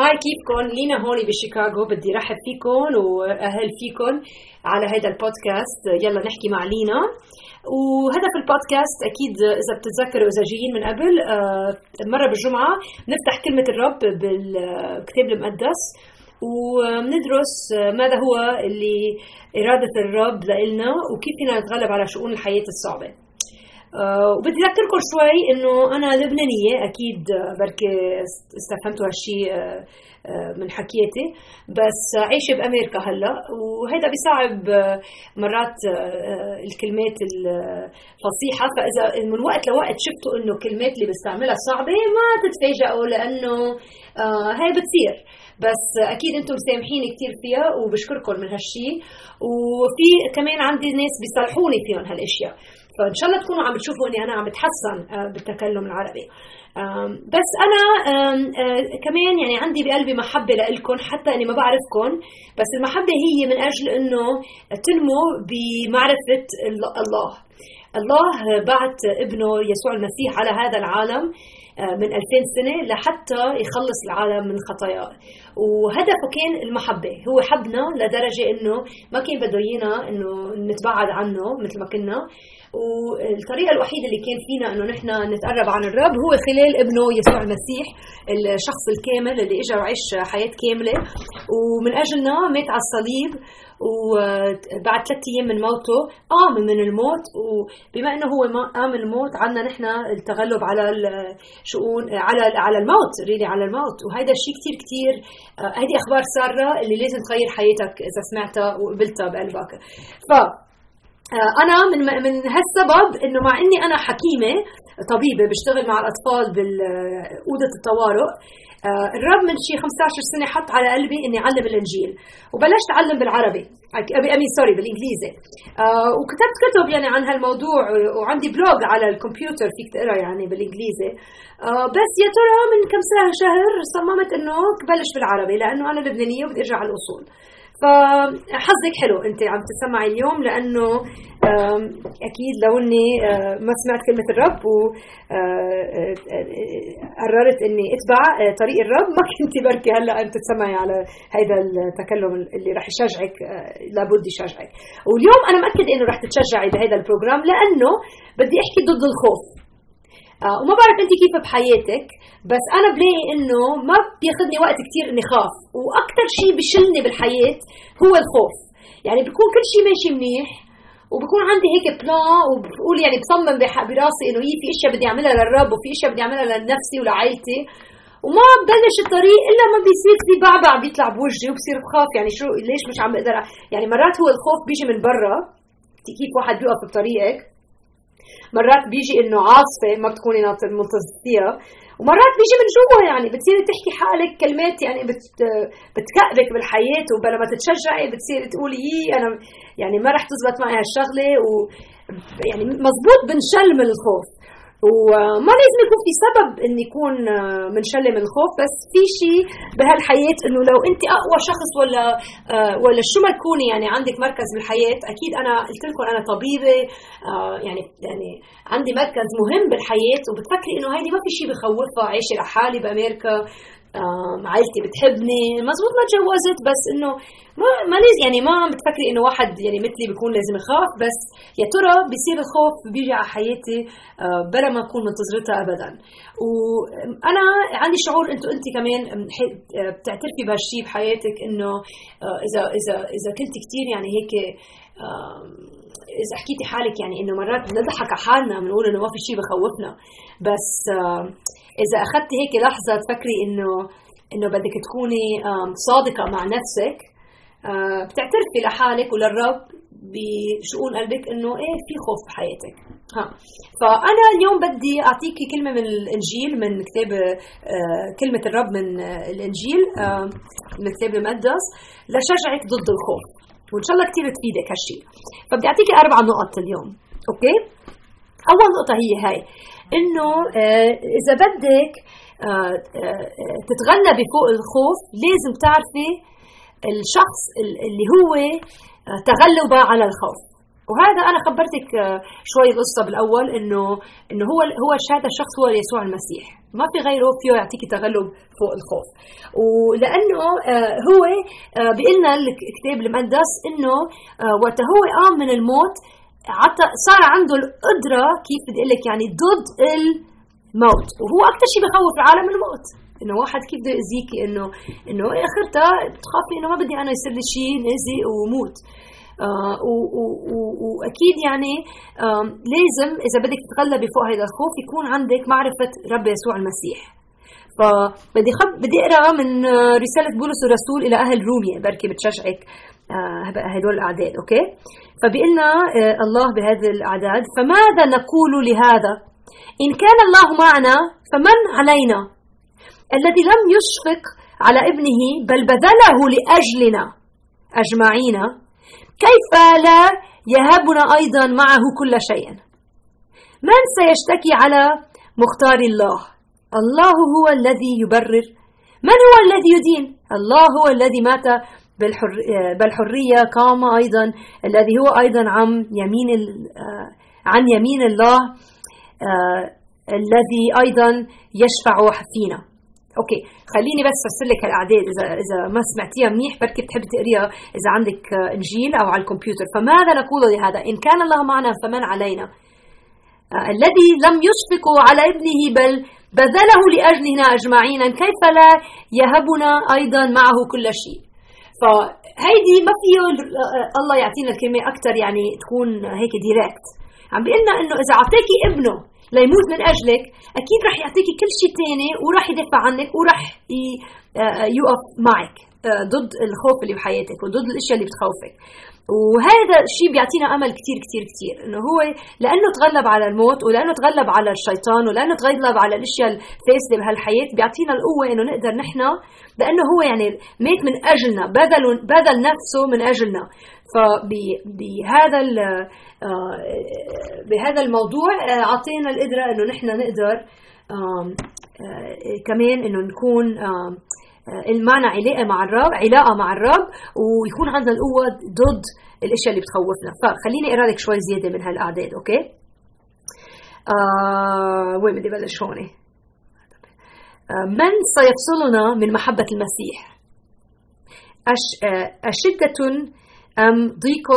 هاي كيفكم لينا هون بشيكاغو بدي رحب فيكم وأهل فيكم على هذا البودكاست. يلا نحكي مع لينا. وهدف البودكاست أكيد إذا بتتذكروا إذا جايين من قبل آه، مرة بالجمعة نفتح كلمة الرب بالكتاب المقدس وندرس ماذا هو اللي إرادة الرب لنا وكيف فينا نتغلب على شؤون الحياة الصعبة. آه، وبدي أذكركم شوي إنه أنا لبنانية أكيد بركي استفهمتوا هالشيء آه، آه، من حكيتي. بس عايشة بأمريكا هلأ وهذا بيصعب مرات الكلمات الفصيحة. فإذا من وقت لوقت شفتوا إنه الكلمات اللي بستعملها صعبة ما تتفاجئوا لأنه هي بتصير. بس أكيد إنتم مسامحين كثير فيها وبشكركم من هالشيء وفي كمان عندي ناس بيصلحوني فيهم هالأشياء. فإن شاء الله تكونوا عم بتشوفوا إني أنا عم بتحسن آه، بالتكلم العربي. بس أنا كمان يعني عندي بقلبي محبة لكم حتى إني ما بعرفكم بس المحبة هي من أجل إنه تنمو بمعرفة الله. الله بعت ابنه يسوع المسيح على هذا العالم من 2000 سنة لحتى يخلص العالم من خطاياه. وهدفه كان المحبة. هو حبنا لدرجة إنه ما كان بده ايانا إنه نتبعد عنه مثل ما كنا. والطريقة الوحيدة اللي كان فينا إنه نحن نتقرب عن الرب هو خلال ابنه يسوع المسيح الشخص الكامل اللي اجى وعيش حياة كاملة. ومن اجلنا مات على الصليب وبعد ثلاث أيام من موته قام من الموت. وبما إنه هو قام من الموت عنا نحن التغلب على الشؤون على على الموت ريلي على الموت. وهذا الشيء كثير كثير هذه أخبار سارة اللي لازم تغير حياتك إذا سمعتها وقبلتها بقلبك. ف آه، أنا من من هالسبب إنه مع إني أنا حكيمة طبيبة بشتغل مع الأطفال بأوضة الطوارئ آه، الرب من شي 15 سنة حط على قلبي إني أعلم الإنجيل. وبلشت أعلم بالعربي. ابي sorry بالإنجليزي. آه، وكتبت كتب يعني عن هالموضوع وعندي blog على الكمبيوتر فيك تقرأ يعني بالإنجليزي. بس يا ترى من كم سنه شهر صممت إنه بلش بالعربي لأنه أنا لبنانية وبدي أرجع على الاصول فحظك حلو انت عم تسمعي اليوم لأنه أكيد لو إني آه، ما سمعت كلمة الرب وقررت آه، آه، إني أتبع طريق الرب ما كنت بركي هلأ انت تسمعي على هذا التكلم اللي رح يشجعك لابد يشجعك. واليوم أنا مأكدة إنه رح تتشجعي بهذا البروجرام لأنه بدي أحكي ضد الخوف. وما بعرف انت كيف بحياتك بس أنا بلاقي إنه ما بياخذني وقت كثير إني خاف. وأكثر شيء بشلني بالحياة هو الخوف. يعني بكون كل شيء ماشي منيح وبكون عندي هيك بلان وبقول يعني بصمم براسي إنه هي في أشياء بدي أعملها للرب وفي أشياء بدي أعملها لنفسي ولعائلتي. وما ببلش الطريق إلا ما بيصير في بعبع بيطلع بوجهي وبصير بخاف. يعني شو ليش مش عم بقدر يعني مرات هو الخوف بيجي من برا. كيف واحد بيوقف بطريقك؟ مرات بيجي إنه عاصفة ما بتكوني فيها ومرات بيجي من جوا يعني بتصيري تحكي حالك كلمات يعني بت بتكأبك بالحياة وبلا ما تتشجعي بتصيري تقولي يي أنا يعني ما رح تزبط معي هالشغلة. و يعني مزبوط بنشل من الخوف. وما لازم يكون في سبب إن يكون آه، منشلة من الخوف بس في شيء بهالحياة إنه لو أنت أقوى شخص ولا آه، ولا شو ما تكوني يعني عندك مركز بالحياة أكيد أنا قلت لكم أنا طبيبة آه، يعني يعني عندي مركز مهم بالحياة وبتفكري إنه هيدي ما في شيء بخوفها عايشه لحالي بامريكا عائلتي بتحبني. مزبوط ما تجوزت بس إنه ما ما لازم يعني ما عم بتفكري إنه واحد يعني مثلي بيكون لازم يخاف بس يا ترى بيصير الخوف بيجي على حياتي آه، بلا ما أكون منتظرتها ابدا. وأنا عندي شعور أنتم انت كمان بتعترفي بهالشيء بحياتك إنه آه، إذا إذا إذا كنت كثير يعني هيك إذا حكيتي حالك يعني إنه مرات بنضحك على حالنا بنقول إنه ما في شيء بخوفنا. بس إذا اخذتي هيك لحظة تفكري إنه إنه بدك تكوني صادقة مع نفسك آه، بتعترفي لحالك وللرب بشؤون قلبك إنه إيه في خوف بحياتك ها. فأنا اليوم بدي أعطيكي كلمة من الإنجيل من كتاب آه، كلمة الرب من الإنجيل من الكتاب المقدس لشجعك ضد الخوف. وإن شاء الله كثير تفيدك هالشيء فبدي أعطيكي أربع نقط اليوم أوكي؟ أول نقطة هي هاي. إنه آه، إذا بدك آه، آه، تتغلبي فوق الخوف لازم تعرفي الشخص اللي هو تغلبه على الخوف. وهذا أنا خبرتك شوي القصة بالأول إنه إنه هو هو هذا الشخص هو يسوع المسيح. ما في غيره فيه يعطيك تغلب فوق الخوف. ولأنه هو بيقول لنا الكتاب المقدس إنه وقت هو قام من الموت عطى صار عنده القدرة كيف بدي أقول لك يعني ضد الموت. وهو أكثر شيء بخوف العالم الموت إنه واحد كيف بده يأذيكي انه إنه اخرتها تخافي إنه ما بدي أنا يصير لي شيء نأذي وموت. آه وأكيد يعني آه لازم إذا بدك تتغلبي فوق هذا الخوف يكون عندك معرفة رب يسوع المسيح. فبدي خب بدي أقرأ من رسالة بولس الرسول إلى أهل روميا بركي بتشجعك. هدول الاعداد أوكي؟ فبيقلنا آه الله بهذه الأعداد فماذا نقول لهذا؟ إن كان الله معنا فمن علينا؟ الذي لم يشفق على ابنه بل بذله لأجلنا أجمعين. كيف لا يهبنا أيضا معه كل شيء؟ من سيشتكي على مختار الله؟ الله هو الذي يبرر. من هو الذي يدين؟ الله هو الذي مات بالحر... بالحرية قام أيضا الذي هو أيضا عن يمين. عن يمين الله آه، الذي أيضا يشفع فينا أوكي خليني بس أرسل لك الاعداد إذا إذا ما سمعتيها منيح بركي بتحب تقريها إذا عندك إنجيل أو على الكمبيوتر. فماذا نقول لهذا؟ إن كان الله معنا فمن علينا؟ آه الذي لم يشفق على ابنه بل بذله لأجلنا أجمعين كيف لا يهبنا أيضا معه كل شيء؟ فهيدي ما فيه الله يعطينا الكلمة أكثر يعني تكون هيك ديريكت عم بيقول لنا إنه إذا أعطيكي ابنه ليموت من أجلك أكيد رح يعطيكي كل شيء ثاني وراح يدافع عنك وراح آه، يقف معك آه، ضد الخوف اللي بحياتك وضد الأشياء اللي بتخوفك. وهذا الشيء بيعطينا أمل كثير كثير كثير إنه هو لأنه تغلب على الموت ولأنه تغلب على الشيطان ولأنه تغلب على الأشياء الفاسده بهالحياه بيعطينا القوة إنه نقدر نحن لأنه هو يعني مات من أجلنا بذل بذل نفسه من أجلنا. فبهذا آه، بهذا الموضوع أعطينا القدرة إنه نحن نقدر آه، كمان إنه نكون المعنى علاقة مع الرب علاقة مع الرب ويكون عندنا القوة ضد الأشياء اللي بتخوفنا. فخليني أقرأ لك شوي زيادة من هالأعداد أوكي؟ آه وين بدي بلش هون؟ آه من سيفصلنا من محبة المسيح؟ أش أشدة أم ضيق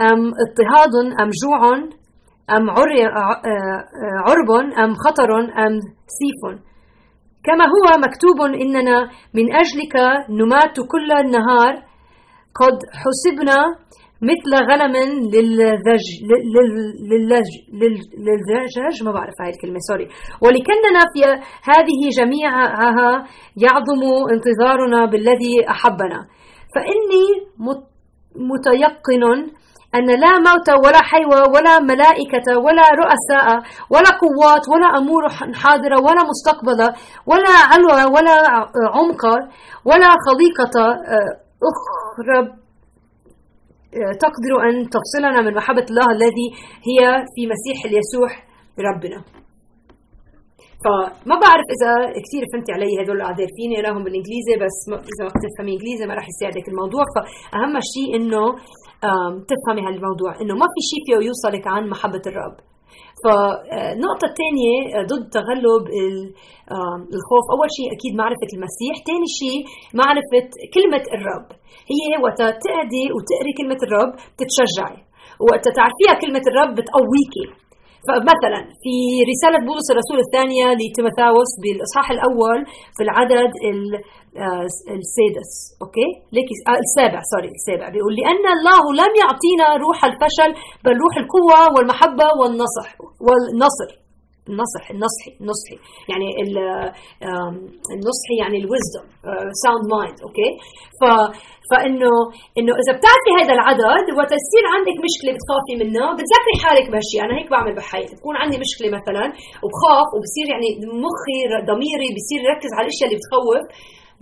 أم اضطهاد أم جوع أم عرب أم خطر أم سيف؟ كما هو مكتوب إننا من أجلك نمات كل النهار قد حسبنا مثل غنم للذج للذج للذج ما بعرف هاي الكلمة سوري ولكننا في هذه جميعها يعظم انتظارنا بالذي أحبنا. فإني متيقن أن لا موت ولا حيوة ولا ملائكة ولا رؤساء ولا قوات ولا أمور حاضرة ولا مستقبلة ولا علوة ولا عمق ولا خليقة آه، أخرى. آه، تقدر أن تفصلنا من محبة الله الذي هي في مسيح يسوع ربنا. فما بعرف إذا كثير فهمتي علي هدول الاعداد فيني اقراهم بالإنجليزي بس إذا ما بتفهمي إنجليزي ما راح يساعدك الموضوع. فأهم شيء إنه تفهمي هالموضوع. إنه ما في شيء فيه يوصلك عن محبة الرب. فالنقطة الثانية آه، ضد تغلب الخوف. أول شيء أكيد معرفة المسيح. ثاني شيء معرفة كلمة الرب. هي وقت تقعدي وتقري كلمة الرب بتتشجعي. وقت تعرفيها كلمة الرب بتقويكي. فمثلا في رسالة بولس الرسول الثانية لتيموثاوس بالإصحاح الأول في العدد آه، السادس okay؟ ليك آه، السابع sorry السابع. بيقول لأن الله لم يعطينا روح الفشل بل روح القوة والمحبة والنصح والنصر. النصح النصحي النصحي يعني النصحي يعني ال wisdom sound mind okay ف فإنه إنه إذا بتعرفي هذا العدد وقت تصير عندك مشكلة بتخافي منها بتذكري حالك بهالشيء أنا هيك بعمل بحياتي بكون عندي مشكلة مثلا وبخاف وبصير يعني مخي ضميري بصير يركز على الأشياء اللي بتخوف.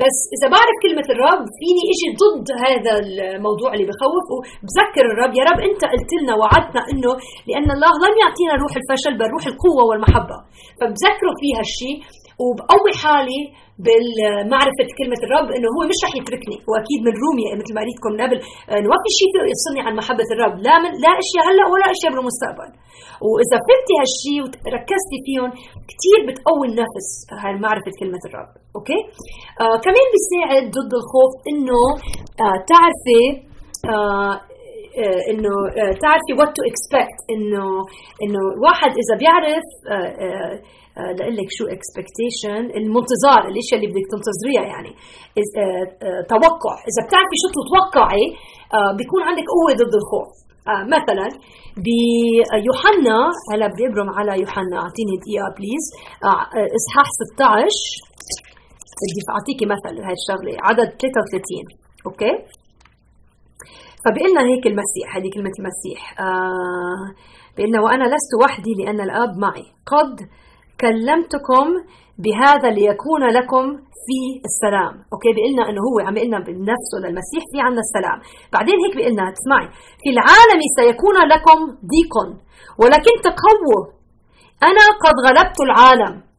بس إذا بعرف كلمة الرب فيني إجي ضد هذا الموضوع اللي بخوف وبذكر الرب يا رب أنت قلت لنا وعدتنا إنه لأن الله لم يعطينا روح الفشل بل روح القوة والمحبة. فبذكره في هالشيء وبقوي حالي بالمعرفة كلمة الرب إنه هو مش رح يتركني. واكيد من روميا مثل ما قريتكم قبل. إنه ما في شيء يفصلني عن محبة الرب. لا من لا أشياء هلا ولا أشياء بالمستقبل. وإذا فهمتي هالشيء وركزتي فيهم كثير بتقوي النفس هاي معرفة كلمة الرب. أوكي؟ آه كمان بيساعد ضد الخوف إنه آه تعرفي آه, آه، إنه آه، تعرفي what to expect انه إنه الواحد إذا بيعرف آه، لأقول لك شو expectation المنتظر الاشياء اللي بدك تنتظريها يعني. توقع. إذا بتعرفي شو تتوقعي بيكون عندك قوة ضد الخوف. مثلا بيوحنا هلا بدي أبرم على يوحنا أعطيني دقيقة please إصحاح 16 بدي أعطيكي مثل هاي الشغلة. عدد 33 okay؟ فبقلنا هيك المسيح هذه كلمة المسيح. آه بقلنا وأنا لست وحدي لأن الآب معي. قد كلمتكم بهذا ليكون لكم في السلام. okay بيقلنا إنه هو عم يقلنا بنفسه للمسيح في عنا السلام. بعدين هيك بيقلنا تسمعي في العالم سيكون لكم ضيق ولكن تقووا. أنا قد غلبت العالم.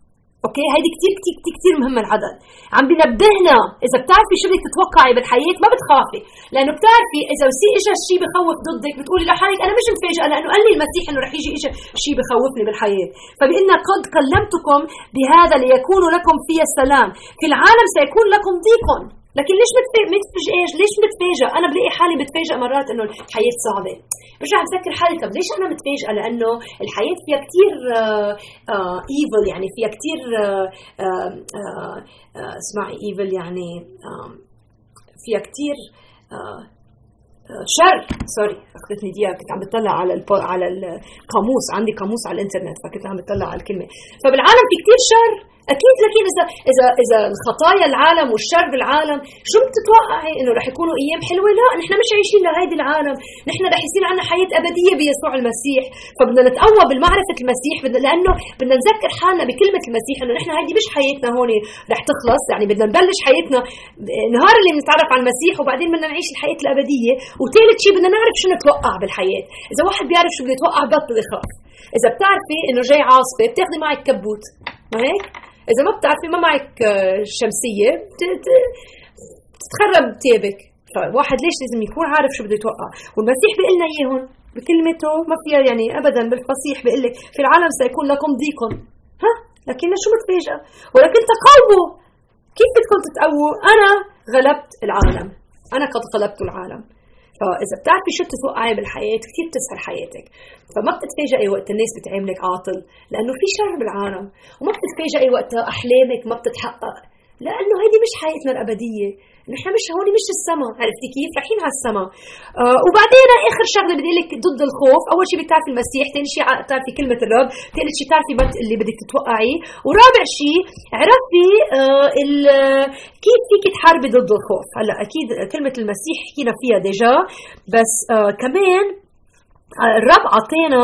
okay؟ هيدي كثير كثير كثير كثير مهمة العدد. عم بنبهنا. إذا بتعرفي شو بدك تتوقعي بالحياة ما بتخافي. لأنه بتعرفي إذا وسي اجى شيء بخوف ضدك بتقولي لحالك أنا مش مفاجئه لأنه قال لي المسيح إنه رح يجي اجى شيء بخوفني بالحياة. فبإن قد كلمتكم بهذا ليكون لكم في السلام. في العالم سيكون لكم ضيق. لكن ليش متفاجئ ليش متفاجئ أنا بلاقي حالي بتفاجئ مرات إنه الحياة صعبة. برجع بفكر حالي طب ليش أنا متفاجئة؟ لأنه الحياة فيها كثير evil يعني فيها كثير اسمعي evil يعني فيها كثير شر. sorry اخذتني دقيقه كنت عم بتطلع على البو... على القاموس. عندي قاموس على الإنترنت فكنت عم بتطلع على الكلمة. فبالعالم في كثير شر. أكيد لكن اذا اذا إذا الخطايا العالم والشر بالعالم شو بتتوقعي إنه رح يكونوا أيام حلوة؟ لا نحن مش عايشين لهيدي العالم. نحن رح يصير عندنا حياة أبدية بيسوع المسيح. فبدنا نتقوى بمعرفه المسيح بدنا لأنه بدنا نذكر حالنا بكلمة المسيح إنه نحن هيدي مش حياتنا هون رح تخلص. يعني بدنا نبلش حياتنا نهار اللي بنتعرف على المسيح وبعدين بدنا نعيش الحياة الأبدية. وثالث شيء بدنا نعرف شو نتوقع بالحياة. إذا واحد بيعرف شو بده يتوقع بطل يخاف إذا بتعرفي إنه جاي عاصفة بتاخذي معك كبوت. ما هيك؟ إذا ما بتعرفي ما معك آه، شمسية تتخرب ثيابك فواحد ليش لازم يكون عارف شو بده يتوقع؟ والمسيح بيقول لنا إياهم بكلمته ما فيها يعني ابدا بالفصيح بيقول لك في العالم سيكون لكم ضيق. ها؟ لكن شو متفاجئة؟ ولكن تقووا. كيف بدكم تتقووا؟ أنا غلبت العالم. أنا قد غلبت العالم. فإذا بتعرفي شو تتوقعي بالحياة كثير بتسهل حياتك. فما بتتفاجئي وقت الناس بتعاملك عاطل لأنه في شر بالعالم. وما بتتفاجئي وقت أحلامك ما بتتحقق. لأنه هيدي مش حياتنا الأبدية. نحن مش هون مش السما. عرفتي كيف؟ رايحين على السما. آه وبعدين آخر شغلة بدي لك ضد الخوف. أول شيء بتعرفي المسيح ثاني شيء بتعرفي كلمة الرب. ثالث شيء بتعرفي اللي بدك تتوقعيه ورابع شيء عرفتي آه كيف فيك تحاربي ضد الخوف؟ هلأ أكيد كلمة المسيح حكينا فيها déjà. بس آه كمان الرب عطينا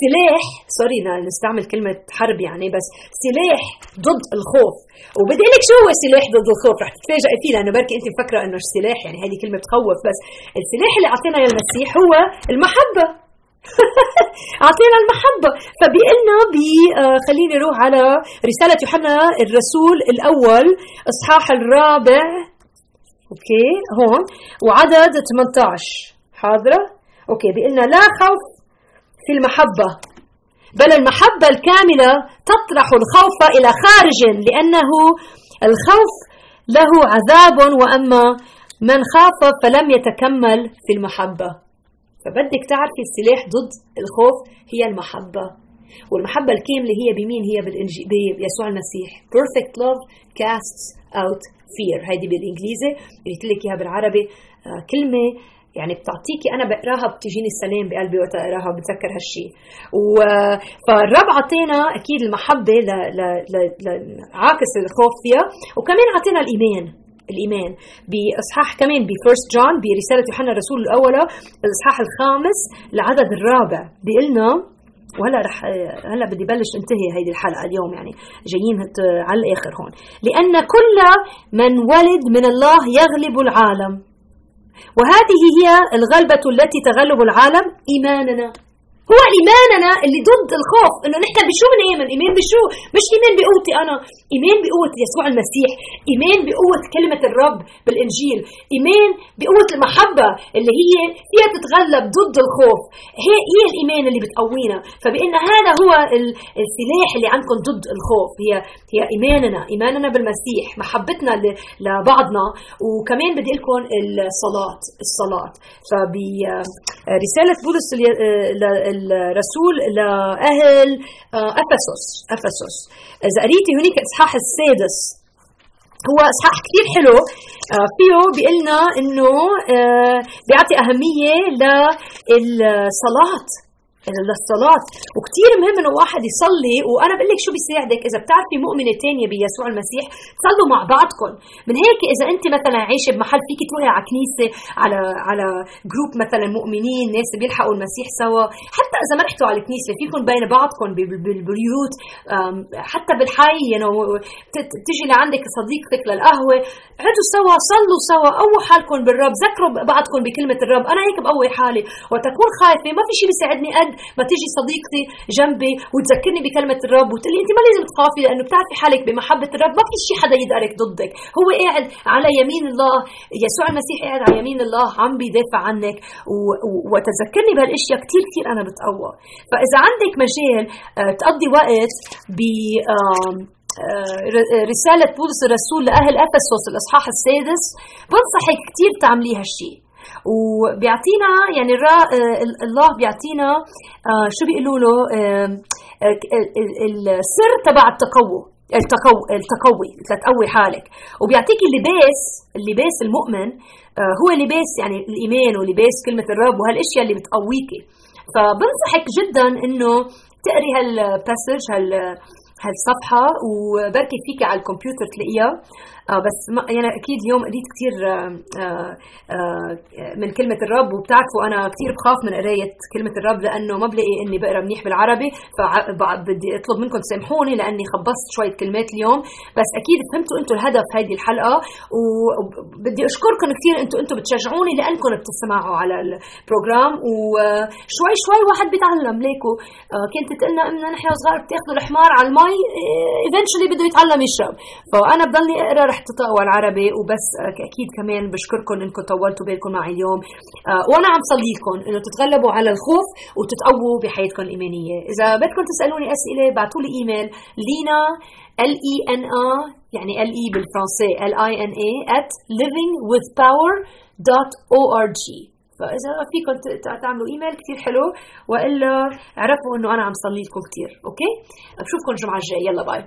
سلاح sorry نستعمل كلمة حرب يعني بس سلاح ضد الخوف. وبدي لك شو هو سلاح ضد الخوف؟ رح تتفاجئي فيه لأنه بركي أنت مفكرة إنه سلاح يعني هذه كلمة تخوف بس السلاح اللي عطينا يا المسيح هو المحبة. أعطينا المحبة. فبيقلنا بي آه خليني أروح على رسالة يوحنا الرسول الأول إصحاح الرابع. okay هون. وعدد 18 حاضرة؟ okay بيقلنا لا خوف في المحبة بل المحبة الكاملة تطرح الخوف إلى خارج لأنه الخوف له عذاب وأما من خاف فلم يتكمل في المحبة. فبدك تعرفي السلاح ضد الخوف هي المحبة. والمحبة الكاملة هي بمين؟ هي بيسوع المسيح. Perfect love casts out fear. هيدي بالإنجليزي قلت لك إياها بالعربي آه كلمة يعني بتعطيكي أنا بقراها بتجيني السلام بقلبي وقت أقراها بتذكر هالشيء فالرب عطينا أكيد المحبة ل... ل... ل... لعاكس الخوف فيها. وكمان عطينا الإيمان الإيمان بإصحاح كمان بفيرست جون برسالة يوحنا الرسول الأولى الإصحاح الخامس العدد الرابع. بيقول وهلا رح هلا بدي بلش انتهي هيدي الحلقة اليوم يعني جايين على الآخر هون. لأن كل من ولد من الله يغلب العالم. وهذه هي الغلبة التي تغلب العالم إيماننا. هو إيماننا اللي ضد الخوف إنه نحن بشو بنآمن إيمان؟ بشو؟ مش إيمان بقوتي أنا. إيمان بقوة يسوع المسيح إيمان بقوة كلمة الرب بالإنجيل إيمان بقوة المحبة اللي هي فيها تتغلب ضد الخوف. هي هي الإيمان اللي بتقوينا. فبإن هذا هو السلاح اللي عندكم ضد الخوف. هي هي إيماننا إيماننا بالمسيح محبتنا لبعضنا. وكمان بدي لكم الصلاة الصلاة. فبرسالة بولس الرسول لأهل أفسس أفسس. إذا قريتي هناك إصحاح السادس. هو إصحاح كثير حلو. فيه بيقلنا إنه بيعطي أهمية للصلاة للصلاة وكثير مهم إنه واحد يصلي. وأنا بقول لك شو بيساعدك إذا بتعرفي مؤمنة تانية بيسوع المسيح صلوا مع بعضكم. من هيك إذا أنت مثلا عايشة بمحل فيك تروحي على كنيسة على على جروب مثلا مؤمنين ناس بيلحقوا المسيح سوا. حتى إذا ما رحتوا على الكنيسة فيكم بين بعضكم بالبيوت. حتى بالحي يعني تجي لعندك صديقتك للقهوة. اقعدوا سوا صلوا سوا قووا حالكم بالرب. ذكروا بعضكم بكلمة الرب. أنا هيك بقوي حالي. وتكون خايفة ما في شيء بيساعدني. قد ما تيجي صديقتي جنبي وتذكرني بكلمة الرب وتقول لي أنت ما لازم تخافي لأنه بتعرفي حالك بمحبة الرب. ما في شيء حدا يقدرك ضدك. هو قاعد على يمين الله. يسوع المسيح قاعد على يمين الله عم بيدافع عنك. وتذكرني بهالأشياء كثير كثير أنا بتقوى. فإذا عندك مجال آه، تقضي وقت ب آه، رسالة بولس الرسول لأهل أفسس الإصحاح السادس. بنصحك كثير تعملي هالشيء وبيعطينا يعني الرا الله بيعطينا آه، شو بيقولوا له؟ آه، السر تبع التقوى التقوي التقوي لتقوي حالك. وبيعطيك اللباس اللباس المؤمن آه، هو لباس يعني الإيمان ولباس كلمة الرب وهالأشياء اللي بتقويكي. فبنصحك جدا إنه تقري هالباسج هال هالصفحة وبركي فيك على الكمبيوتر تلاقيها. آه بس ما يعني أكيد اليوم قريت كثير آه آه, آه، من كلمة الرب وبتعرفوا أنا كثير بخاف من قراية كلمة الرب لأنه ما بلاقي إني بقرأ منيح بالعربي. فبدي أطلب منكم تسامحوني لأني خبصت شوية كلمات اليوم. بس أكيد فهمتوا أنتم الهدف هذه الحلقة وبدي أشكركم كثير أنتم أنتم بتشجعوني لأنكم بتسمعوا على البروجرام. وشوي شوي واحد بيتعلم. ليكو كنت تقلنا إنه نحن صغار بتاخذوا الحمار على المي eventually بده يتعلم يشرب. فأنا بضلني أقرأ رح تطوع العربي وبس أكيد كمان بشكركم إنكم طولتوا بالكم معي اليوم. آه، وأنا عم صلي لكم إنه تتغلبوا على الخوف وتتقووا بحياتكم الإيمانية. إذا بدكم تسألوني أسئلة ابعثوا لي إيميل لينا L I N A يعني L I بالفرنسي L I N A livingwithpower.org فإذا فيكم تعملوا ايميل كثير حلو وإلا اعرفوا إنه أنا عم صلي لكم كثير okay؟ بشوفكم الجمعة الجاية يلا bye